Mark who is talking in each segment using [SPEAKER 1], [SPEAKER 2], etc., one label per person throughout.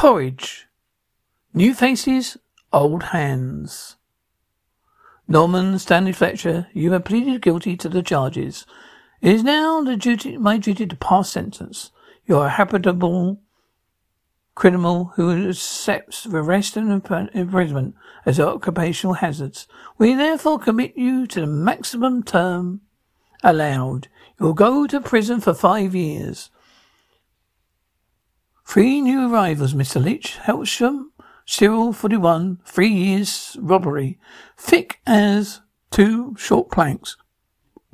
[SPEAKER 1] Porridge. New faces, old hands. Norman Stanley Fletcher, you have pleaded guilty to the charges. It is now the duty, my duty to pass sentence. You are a habitable criminal who accepts arrest and imprisonment as occupational hazards. We therefore commit you to the maximum term allowed. You will go to prison for five years. Three new arrivals, Mr. Leach. Helsham, Cyril, 41, three years robbery. Thick as two short planks.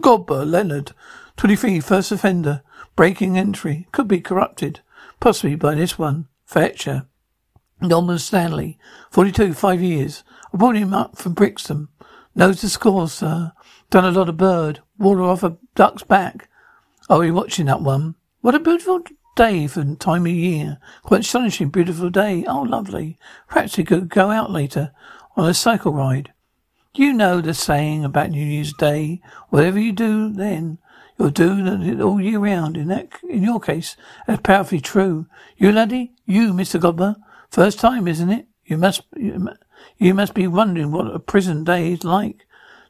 [SPEAKER 1] Godber, Leonard, 23, first offender. Breaking entry. Could be corrupted. Possibly by this one. Fletcher. Norman Stanley, 42, five years. I brought him up from Brixton. Knows the score, sir. Done a lot of bird. Water off a duck's back. Are we watching that one? What a beautiful day for time of year. Quite astonishing, beautiful day. Oh, lovely. Perhaps we could go out later on a cycle ride. You know the saying about New Year's Day? Whatever you do then, you'll do it all year round. In that, in your case, that's powerfully true. You laddie, you, Mr. Godber, first time, isn't it? You must, you must be wondering what a prison day is like.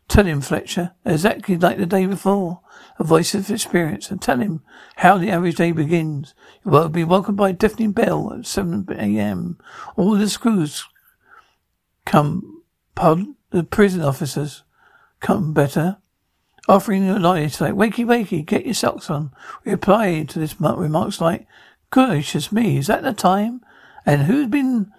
[SPEAKER 1] Tell him, Fletcher, exactly like the day before a voice of experience, and tell him how the average day begins. You will be welcomed by a deafening bell at 7 a.m. All the screws come, pardon, the prison officers come better, offering you a light like, wakey, wakey, get your socks on. Reply to this remarks like, gracious me, is that the time? And who's been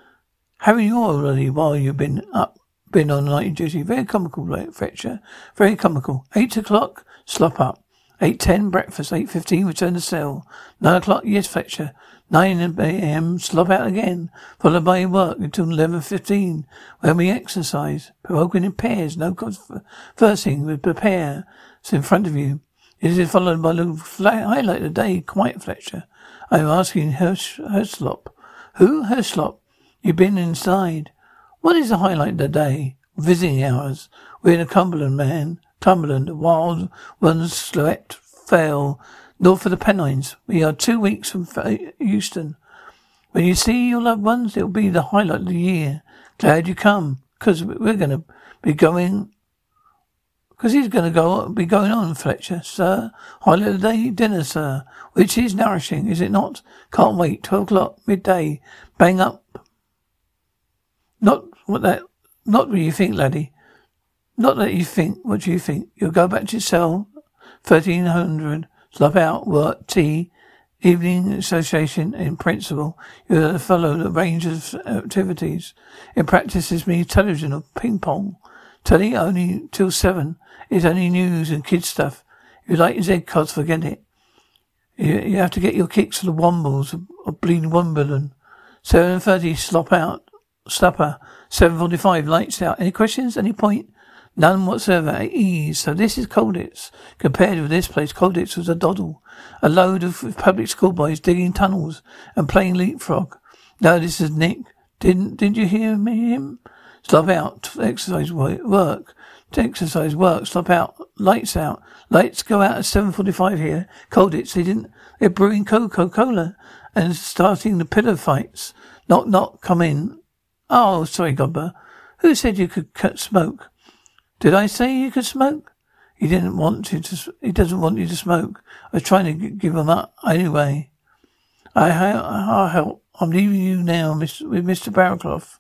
[SPEAKER 1] having you already while you've been up, been on night duty? Very comical, Fletcher. Very comical. Eight o'clock, slop up. Eight ten, breakfast. Eight fifteen, return to cell. Nine o'clock, yes, Fletcher. Nine a.m., slop out again, followed by work until eleven fifteen, when we exercise. Broken in pairs, no first thing we prepare. It's in front of you. It is followed by a little highlight of the day, quiet Fletcher. I am asking Hirsch, Heslop. Who? Heslop. You've been inside. What is the highlight of the day? Visiting hours. We're in a Cumberland, man. Cumberland, wild ones slept, fell, north of the Pennines. We are two weeks from Euston. When you see your loved ones, it'll be the highlight of the year. Glad you come, because we're going to be going, because he's going to go be going on, Fletcher, sir. Highlight of the day, dinner, sir, which is nourishing, is it not? Can't wait. Twelve o'clock, midday, bang up. Not what that, not what you think, laddie. Not that you think, what do you think? You'll go back to your cell, 1300, slop out, work, tea, evening association in principle. You'll uh, follow the range of activities. In practice, means television or ping pong. Telly only till seven is only news and kids stuff. If you like your Z-Cars, forget it. You, you have to get your kicks for the Wombles of Bleeding Wimbledon. 7.30, slop out, slapper. 7.45, lights out. Any questions? Any point? None whatsoever at ease. So this is Colditz. Compared with this place, Colditz was a doddle. A load of public school boys digging tunnels and playing leapfrog. No, this is Nick. Didn't did you hear me him? Stop out. Exercise work. Exercise work. Stop out. Lights out. Lights go out at seven forty five here. Colditz, they didn't they're brewing Coca Cola and starting the pillow fights. Knock knock, come in. Oh, sorry, Godber. Who said you could cut smoke? Did I say you could smoke? He didn't want you to. He doesn't want you to smoke. I was trying to give him up anyway. I, I'll help. I'm leaving you now, with Mr. Barrowclough.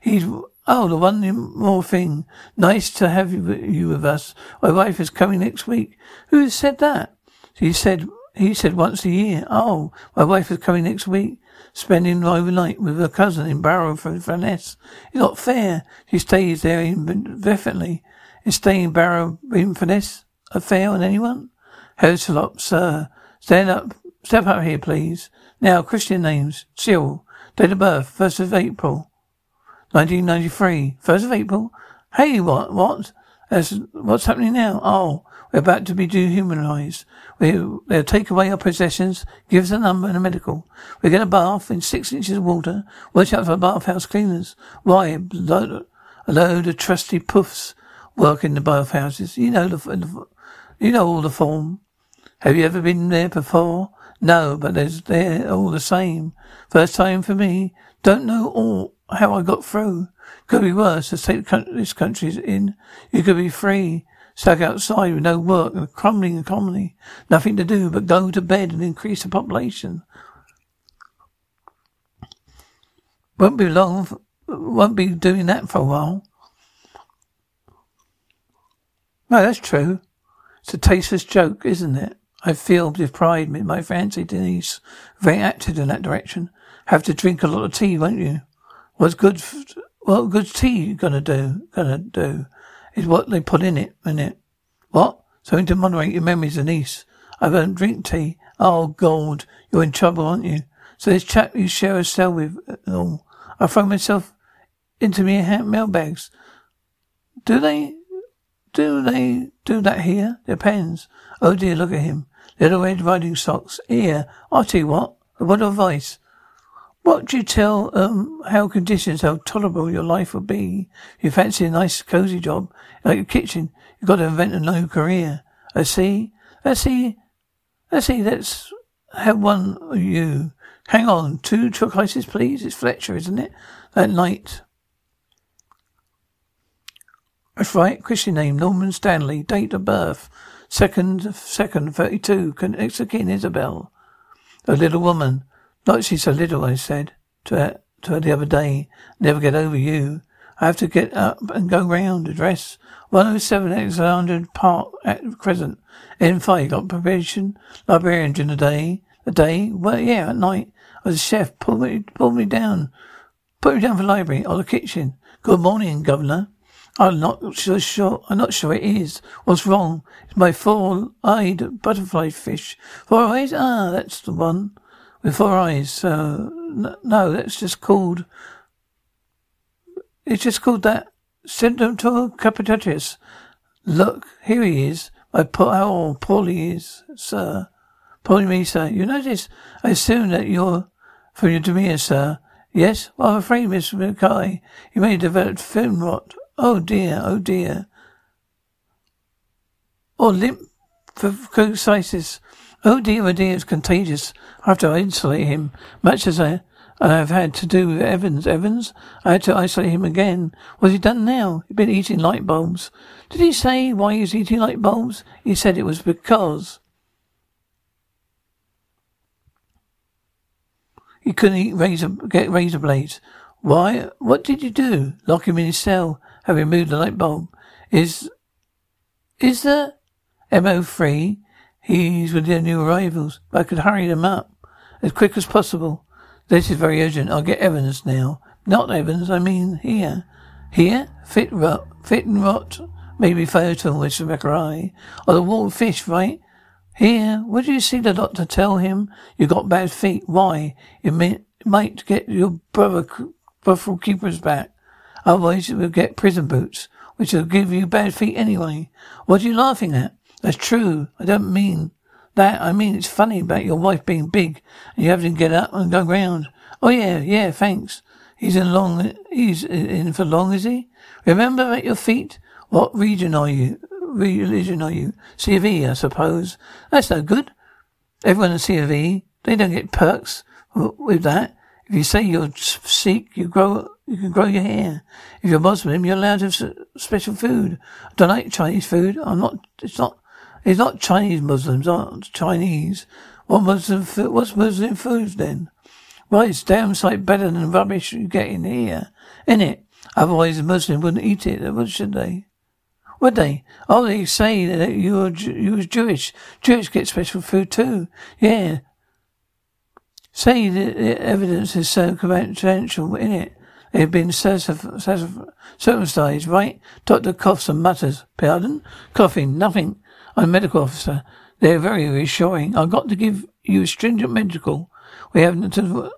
[SPEAKER 1] He's, oh, the one more thing. Nice to have you, you with us. My wife is coming next week. Who said that? He said, he said once a year. Oh, my wife is coming next week. Spending overnight with her cousin in Barrow for Furness. It's not fair. She stays there indefinitely. Is staying in Barrow in Furness a fair on anyone? Heslop, sir. Stand up. Step up here, please. Now, Christian names. Cyril. Date of birth, 1st of April. 1993. 1st of April? Hey, what? What? That's, what's happening now? Oh, we're about to be dehumanized. They'll take away our possessions, give us a number and a medical. We get a bath in six inches of water. Watch out for bathhouse cleaners. Why? A load, of trusty puffs work in the bathhouses. You know the, you know all the form. Have you ever been there before? No, but there's there all the same. First time for me. Don't know all how I got through. Could be worse. Let's take this country in. You could be free. Stuck outside with no work and a crumbling economy. Nothing to do but go to bed and increase the population. Won't be long. Won't be doing that for a while. No, that's true. It's a tasteless joke, isn't it? I feel deprived my fancy Denise very acted in that direction. Have to drink a lot of tea, won't you? What's good? What good tea you gonna do? Gonna do is what they put in it. In it. What? Something to moderate your memories, Denise. I don't drink tea. Oh God, you're in trouble, aren't you? So this chap you share a cell with. Uh, oh, I throw myself into my mailbags. Do they? Do they do that here? Depends. Oh dear, look at him. Little red riding socks. Here, I'll tell you what. What advice? What do you tell um how conditions, how tolerable your life will be? You fancy a nice cozy job, like a kitchen, you've got to invent a new career. I see. Let's see. Let's see. Let's have one of you. Hang on. Two ices, please. It's Fletcher, isn't it? That night. That's right. Christian name, Norman Stanley. Date of birth, second, second, 32. Mexican Isabel. A little woman. Not she's so little, I said to her, to her the other day. Never get over you. I have to get up and go round. Address 107 Alexander Park at Crescent. N5 got probation. Librarian during the day. The day? Well, yeah, at night. I was a chef. Pull me, pull me down. Put me down for library or the kitchen. Good morning, Governor. I'm not so sure. I'm not sure it is. What's wrong? It's my four-eyed butterfly fish. Four eyes? Ah, that's the one with four eyes. No, that's just called. It's just called that. Symptom to capitatus. Look, here he is. My poor, how poorly he is, sir. Poorly me, sir. You notice? I assume that you're from your demeanour, sir. Yes? Well, I'm afraid, Miss Mackay, you may have developed fin rot. Oh dear, oh dear. Or lymphocytosis. Oh dear, oh dear, it's contagious. I have to isolate him, much as I, I have had to do with Evans. Evans? I had to isolate him again. What's he done now? He's been eating light bulbs. Did he say why he was eating light bulbs? He said it was because he couldn't eat razor, get razor blades. Why? What did you do? Lock him in his cell have removed the light bulb. Is is the MO free? He's with their new arrivals, but I could hurry them up as quick as possible. This is very urgent. I'll get Evans now. Not Evans, I mean here. Here? Fit rot, fit and rot. Maybe fatal, Mr. Mackay. Or the water fish, right? Here. Would you see the doctor tell him you got bad feet? Why? It may, might get your brother, brother keepers back. Otherwise you will get prison boots, which will give you bad feet anyway. What are you laughing at? That's true. I don't mean that. I mean it's funny about your wife being big and you having to get up and go round. Oh yeah, yeah, thanks. He's in long, he's in for long, is he? Remember at your feet? What region are you? Religion are you? C of E, I suppose. That's no good. Everyone in C of E, they don't get perks with that. If you say you're Sikh, you grow, you can grow your hair. If you're Muslim, you're allowed to have special food. I don't like Chinese food. I'm not, it's not, it's not Chinese Muslims aren't Chinese. What Muslim food, what's Muslim food then? Well, it's damn sight better than the rubbish you get in here, in it. Otherwise, a Muslim wouldn't eat it. What should they? Would they? Oh, they say that you were you was Jewish. Jewish get special food too. Yeah. Say that the evidence is circumstantial in it. They've been circumcised, right? Doctor coughs and mutters. Pardon? Coughing, nothing. A medical officer. They're very reassuring. I've got to give you a stringent medical. We haven't to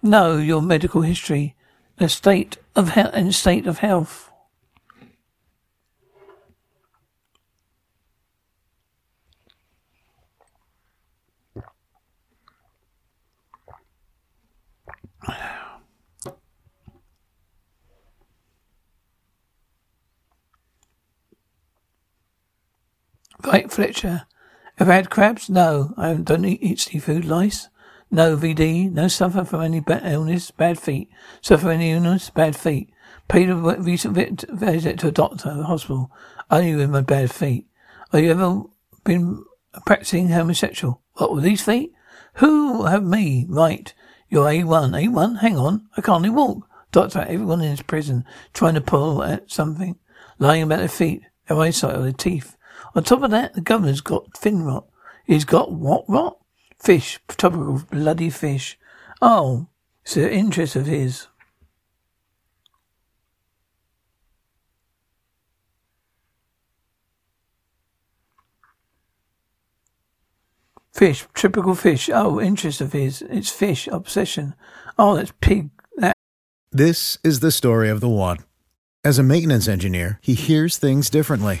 [SPEAKER 1] know your medical history, the state of health, and state of health. Right, Fletcher. Have had crabs? No, I don't eat, seafood. Lice? No VD. No suffer from any bad illness. Bad feet. Suffer any illness. Bad feet. Paid a recent visit to a doctor at the hospital. Only with my bad feet. Have you ever been practicing homosexual? What with these feet? Who have me? Right. You're A1. A1? Hang on. I can't even walk. Doctor, everyone in this prison trying to pull at something. Lying about their feet, their eyesight, or their teeth. On top of that, the governor's got fin rot. He's got what rot? Fish. Tropical bloody fish. Oh, it's an interest of his. Fish, tropical fish. Oh, interest of his. It's fish, obsession. Oh, that's pig. That.
[SPEAKER 2] This is the story of the one. As a maintenance engineer, he hears things differently.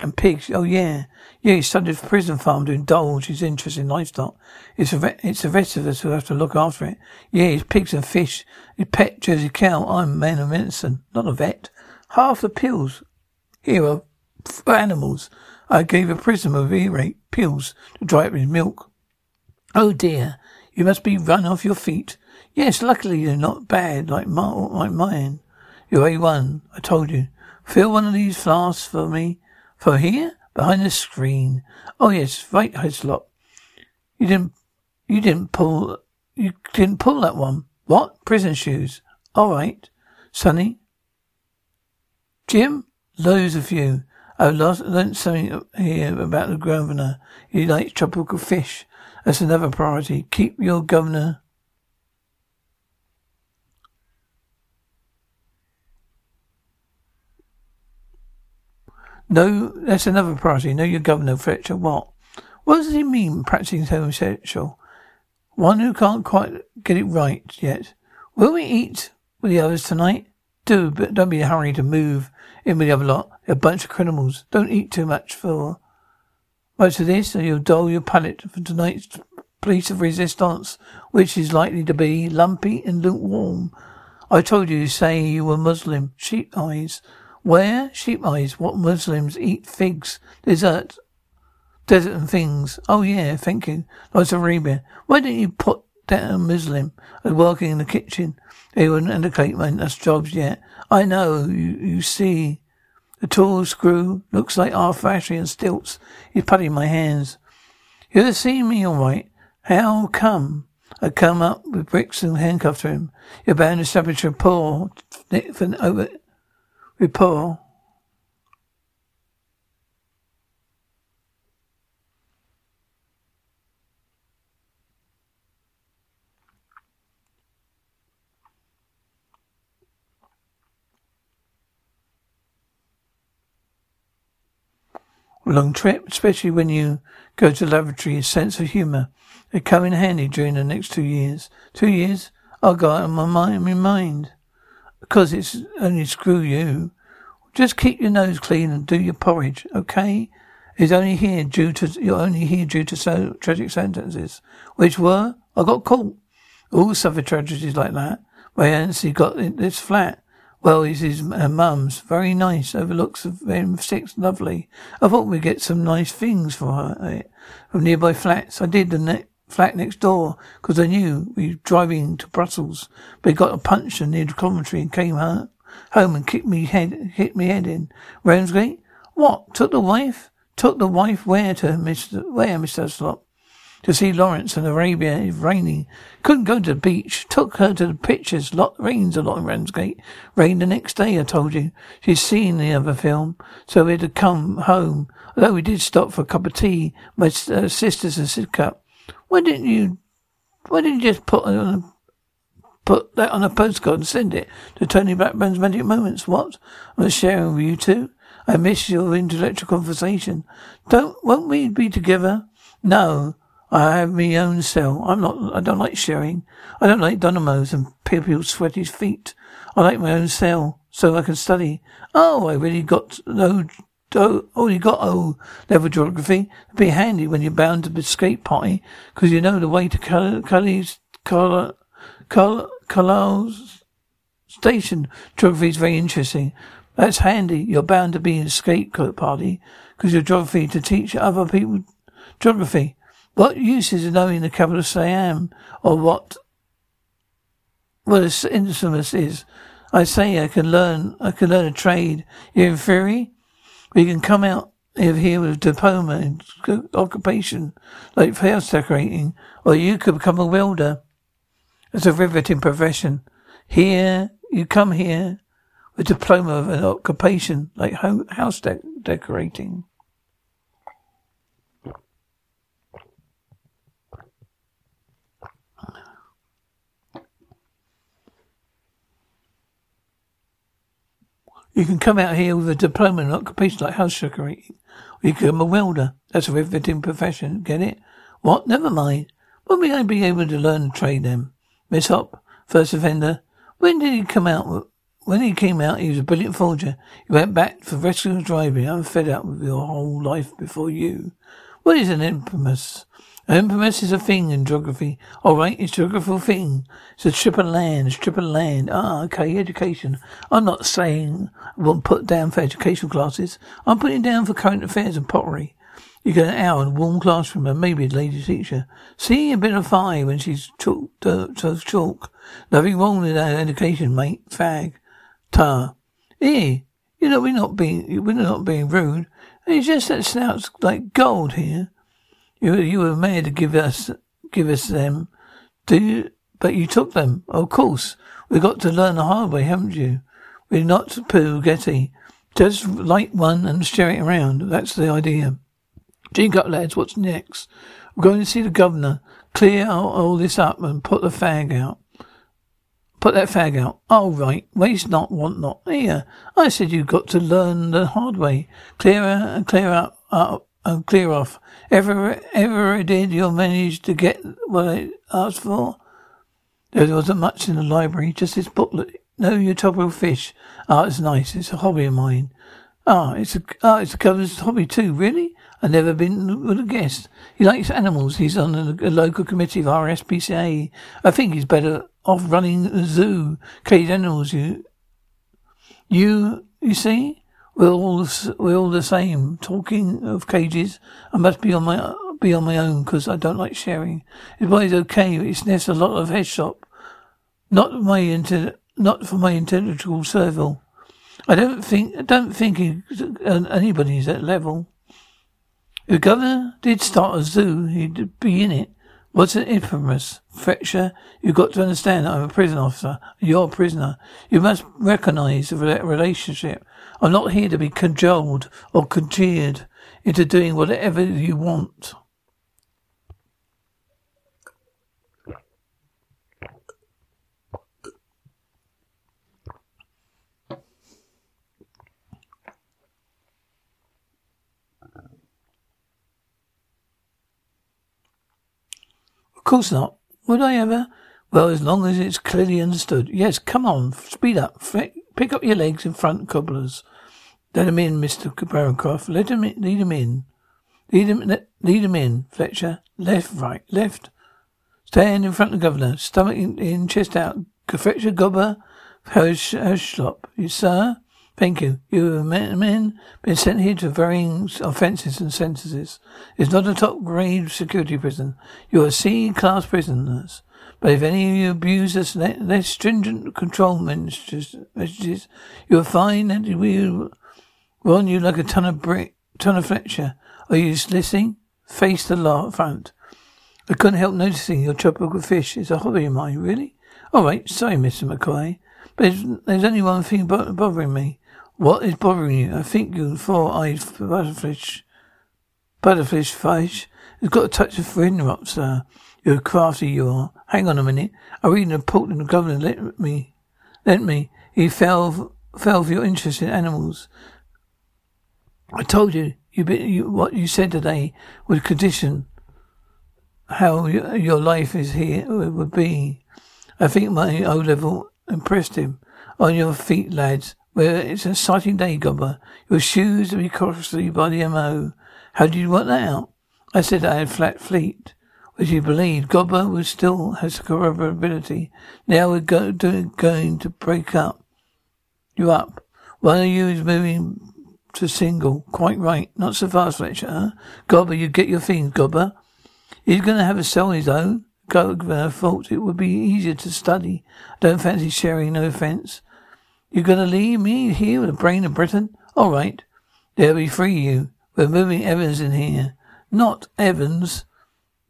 [SPEAKER 1] And pigs. Oh yeah, yeah. He studied for prison farm to indulge his interest in livestock. It's a, it's the rest of us who have to look after it. Yeah, his pigs and fish. His pet Jersey cow. I'm a man of medicine, not a vet. Half the pills here are for animals. I gave a prisoner of earache pills to dry up his milk. Oh dear, you must be run off your feet. Yes, luckily you're not bad like, my, like mine. You're A1, I told you. Fill one of these flasks for me for here? Behind the screen. Oh yes, right, Heslop. You didn't, you didn't pull, you didn't pull that one. What? Prison shoes. All right. Sonny? Jim? Loads of you. I've lost, learned something here about the governor. He likes tropical fish. That's another priority. Keep your governor No, that's another priority. No, your governor, Fletcher. What? What does he mean, practicing homosexual? One who can't quite get it right yet. Will we eat with the others tonight? Do, but don't be in a hurry to move in with the other lot. They're a bunch of criminals. Don't eat too much for much of this, or you'll dull your palate for tonight's police of resistance, which is likely to be lumpy and lukewarm. I told you to say you were Muslim. Sheep eyes. Where? Sheep eyes. What Muslims eat figs, dessert, desert and things. Oh yeah, thank you. Lots of Arabia. Why don't you put down Muslim as working in the kitchen? They wouldn't indicate my us jobs yet. I know, you, you see. The tall screw looks like half factory and stilts. He's putting my hands. You ever seen me all right? How come? I come up with bricks and handcuffed to him. You're bound to establish a rapport for over report A long trip, especially when you go to the laboratory, a sense of humour. It come in handy during the next two years. Two years? I'll go out of my mind. Because it's only screw you. Just keep your nose clean and do your porridge, okay? It's only here due to, you're only here due to so tragic sentences. Which were, I got caught. All suffer tragedies like that. My auntie got this flat. Well, he's his uh, mum's. Very nice. Overlooks them six. Lovely. I thought we'd get some nice things for her uh, from nearby flats. I did the ne- flat next door because I knew we were driving to Brussels. But he got a puncher near the Coventry and came home, and kicked me head, hit me head in. Ramsgate? What? Took the wife? Took the wife where to, Mr. Where, Mr. Slop? to see Lawrence and Arabia is raining. Couldn't go to the beach. Took her to the pictures. Lot rains a lot in Ramsgate. Rained the next day, I told you. She's seen the other film, so we had to come home. Although we did stop for a cup of tea, my uh, sister's a sit cup. Why didn't you? Why didn't you just put on a, put that on a postcard and send it to Tony Blackburn's Magic Moments? What? I was sharing with you too. I miss your intellectual conversation. Don't, won't we be together? No, I have my own cell. I'm not, I don't like sharing. I don't like dynamos and people's sweaty feet. I like my own cell so I can study. Oh, I really got no, oh, only got O level geography. It'd be handy when you're bound to the skate party because you know the way to Cully's, station. Geography is very interesting. That's handy. You're bound to be in a skate party because your geography to teach other people geography. What use is knowing the capital of Siam or what what instruments is? I say I can learn I can learn a trade. In theory? We can come out of here with a diploma in occupation, like house decorating, or you could become a welder. It's a riveting profession. Here, you come here with a diploma of an occupation, like house de- decorating. You can come out here with a diploma in occupation like house decorating. Or you can become a welder. That's a riveting profession. Get it? What? Never mind. When will I be able to learn to trade them? Miss Hop, first offender. When did he come out? When he came out, he was a brilliant forger. He went back for rescue driving. I'm fed up with your whole life before you. What is an infamous? Infamous is a thing in geography. All right, it's a geographical thing. It's a strip of land, strip of land. Ah, okay, education. I'm not saying I won't put down for educational classes. I'm putting down for current affairs and pottery. You get an hour in a warm classroom and maybe a lady teacher. See a bit of fire when she's chalk, uh, chalk. Nothing wrong with that education, mate. Fag. Tar. Eh, you know we're not being we're not being rude. It's just that snout's like gold here. You you were made to give us give us them. Do you? But you took them. Of course. We've got to learn the hard way, haven't you? We're not spaghetti. Just light one and share it around. That's the idea. Drink up, lads. What's next? We're going to see the governor. Clear all this up and put the fag out. Put that fag out. All right. Waste not, want not. Here. I said you got to learn the hard way. Clear and clear up, up and clear off. Ever, ever did, you'll manage to get what I asked for? There wasn't much in the library, just this booklet. No, your tropical fish. Ah, it's nice. It's a hobby of mine. Ah, it's a, ah, it's a cover's hobby too. Really? I've never been would have guessed. He likes animals. He's on a, a local committee of RSPCA. I think he's better off running a zoo. Cage animals, you, you, you see? We're all we're all the same. Talking of cages, I must be on my be on my own because I don't like sharing. It's always okay. It's there's a lot of head shop. Not my inter, not for my intellectual survival. I don't think I don't think anybody's at level. If the governor did start a zoo, he'd be in it. What's an infamous? Fletcher, you've got to understand that I'm a prison officer. You're a prisoner. You must recognize the relationship. I'm not here to be cajoled or conjured into doing whatever you want. Course not. Would I ever? Well, as long as it's clearly understood. Yes, come on, speed up. Pick up your legs in front, cobblers. Let him in, Mr. Barrowclough. Let him in, lead him in. Lead him, lead him in, Fletcher. Left, right, left. Stand in front of the governor. Stomach in, in chest out. Fletcher, Godber, Heslop. You, sir? Thank you. You have men been sent here to varying offences and sentences. It's not a top grade security prison. You are C class prisoners. But if any of you abuse us less stringent control messages, you will find that we run you like a ton of brick, ton of Fletcher. Are you listening? Face the law front. I couldn't help noticing your tropical fish is a hobby of mine, really? All right, sorry, Mr. McCoy, but there's only one thing bothering me. What is bothering you? I think you four-eyed butterfish, butterfish fish has got a touch of fin rot, sir. You're crafty, you are. Hang on a minute. I read an report in the governor let me, let me. He fell, fell for your interest in animals. I told you, you, you what you said today would condition how your life is here would be. I think my O level impressed him. On your feet, lads. Well, it's an exciting day, Godber. Your shoes to be costly by the MO. How did you work that out? I said I had flat feet. Would you believe Godber was still has corroborability. Now we're go, do, going to break up. You up. One of you is moving to single. Quite right. Not so fast, Fletcher, huh? Godber, you get your things, Godber. He's going to have a cell his own. Governor thought uh, it would be easier to study. I don't fancy sharing, no offence. You're going to leave me here with a brain of Britain? All right. There'll be free you. We're moving Evans in here. Not Evans.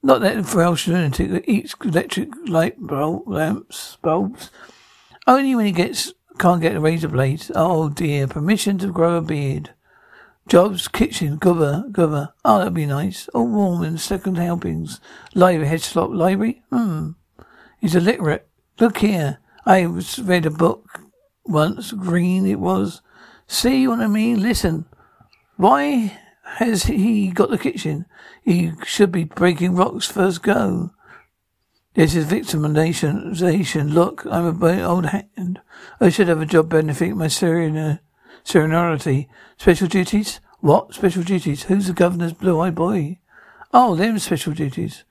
[SPEAKER 1] Not that Welsh lunatic eats electric light bulb lamps, bulbs. Only when he gets can't get a razor blade. Oh dear. Permission to grow a beard. Jobs, kitchen, cover, cover. Oh, that'd be nice. All warm and second helpings. Library, head slot, library. Hmm. He's illiterate. Look here. I read a book once, green it was. See what I mean? Listen. Why has he got the kitchen? He should be breaking rocks first go. This is victimization. Look, I'm a old hand. I should have a job benefit my senior, seniority. Special duties? What? Special duties? Who's the governor's blue-eyed boy? Oh, them special duties.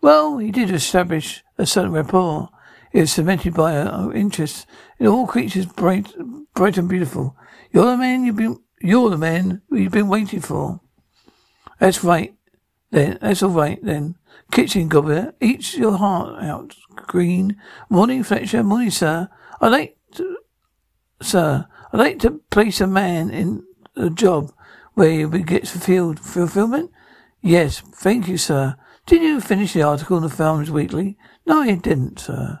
[SPEAKER 1] Well, he did establish a certain rapport is cemented by our interest in all creatures bright, bright and beautiful. You're the man you've been, you're the man you've been waiting for. That's right. Then, that's all right then. Kitchen gobbler, eat your heart out. Green. Morning, Fletcher. Morning, sir. I'd like to, sir, I'd like to place a man in a job where he gets fulfilled fulfillment. Yes, thank you, sir. Did you finish the article in the Farmers Weekly? No, I didn't, sir.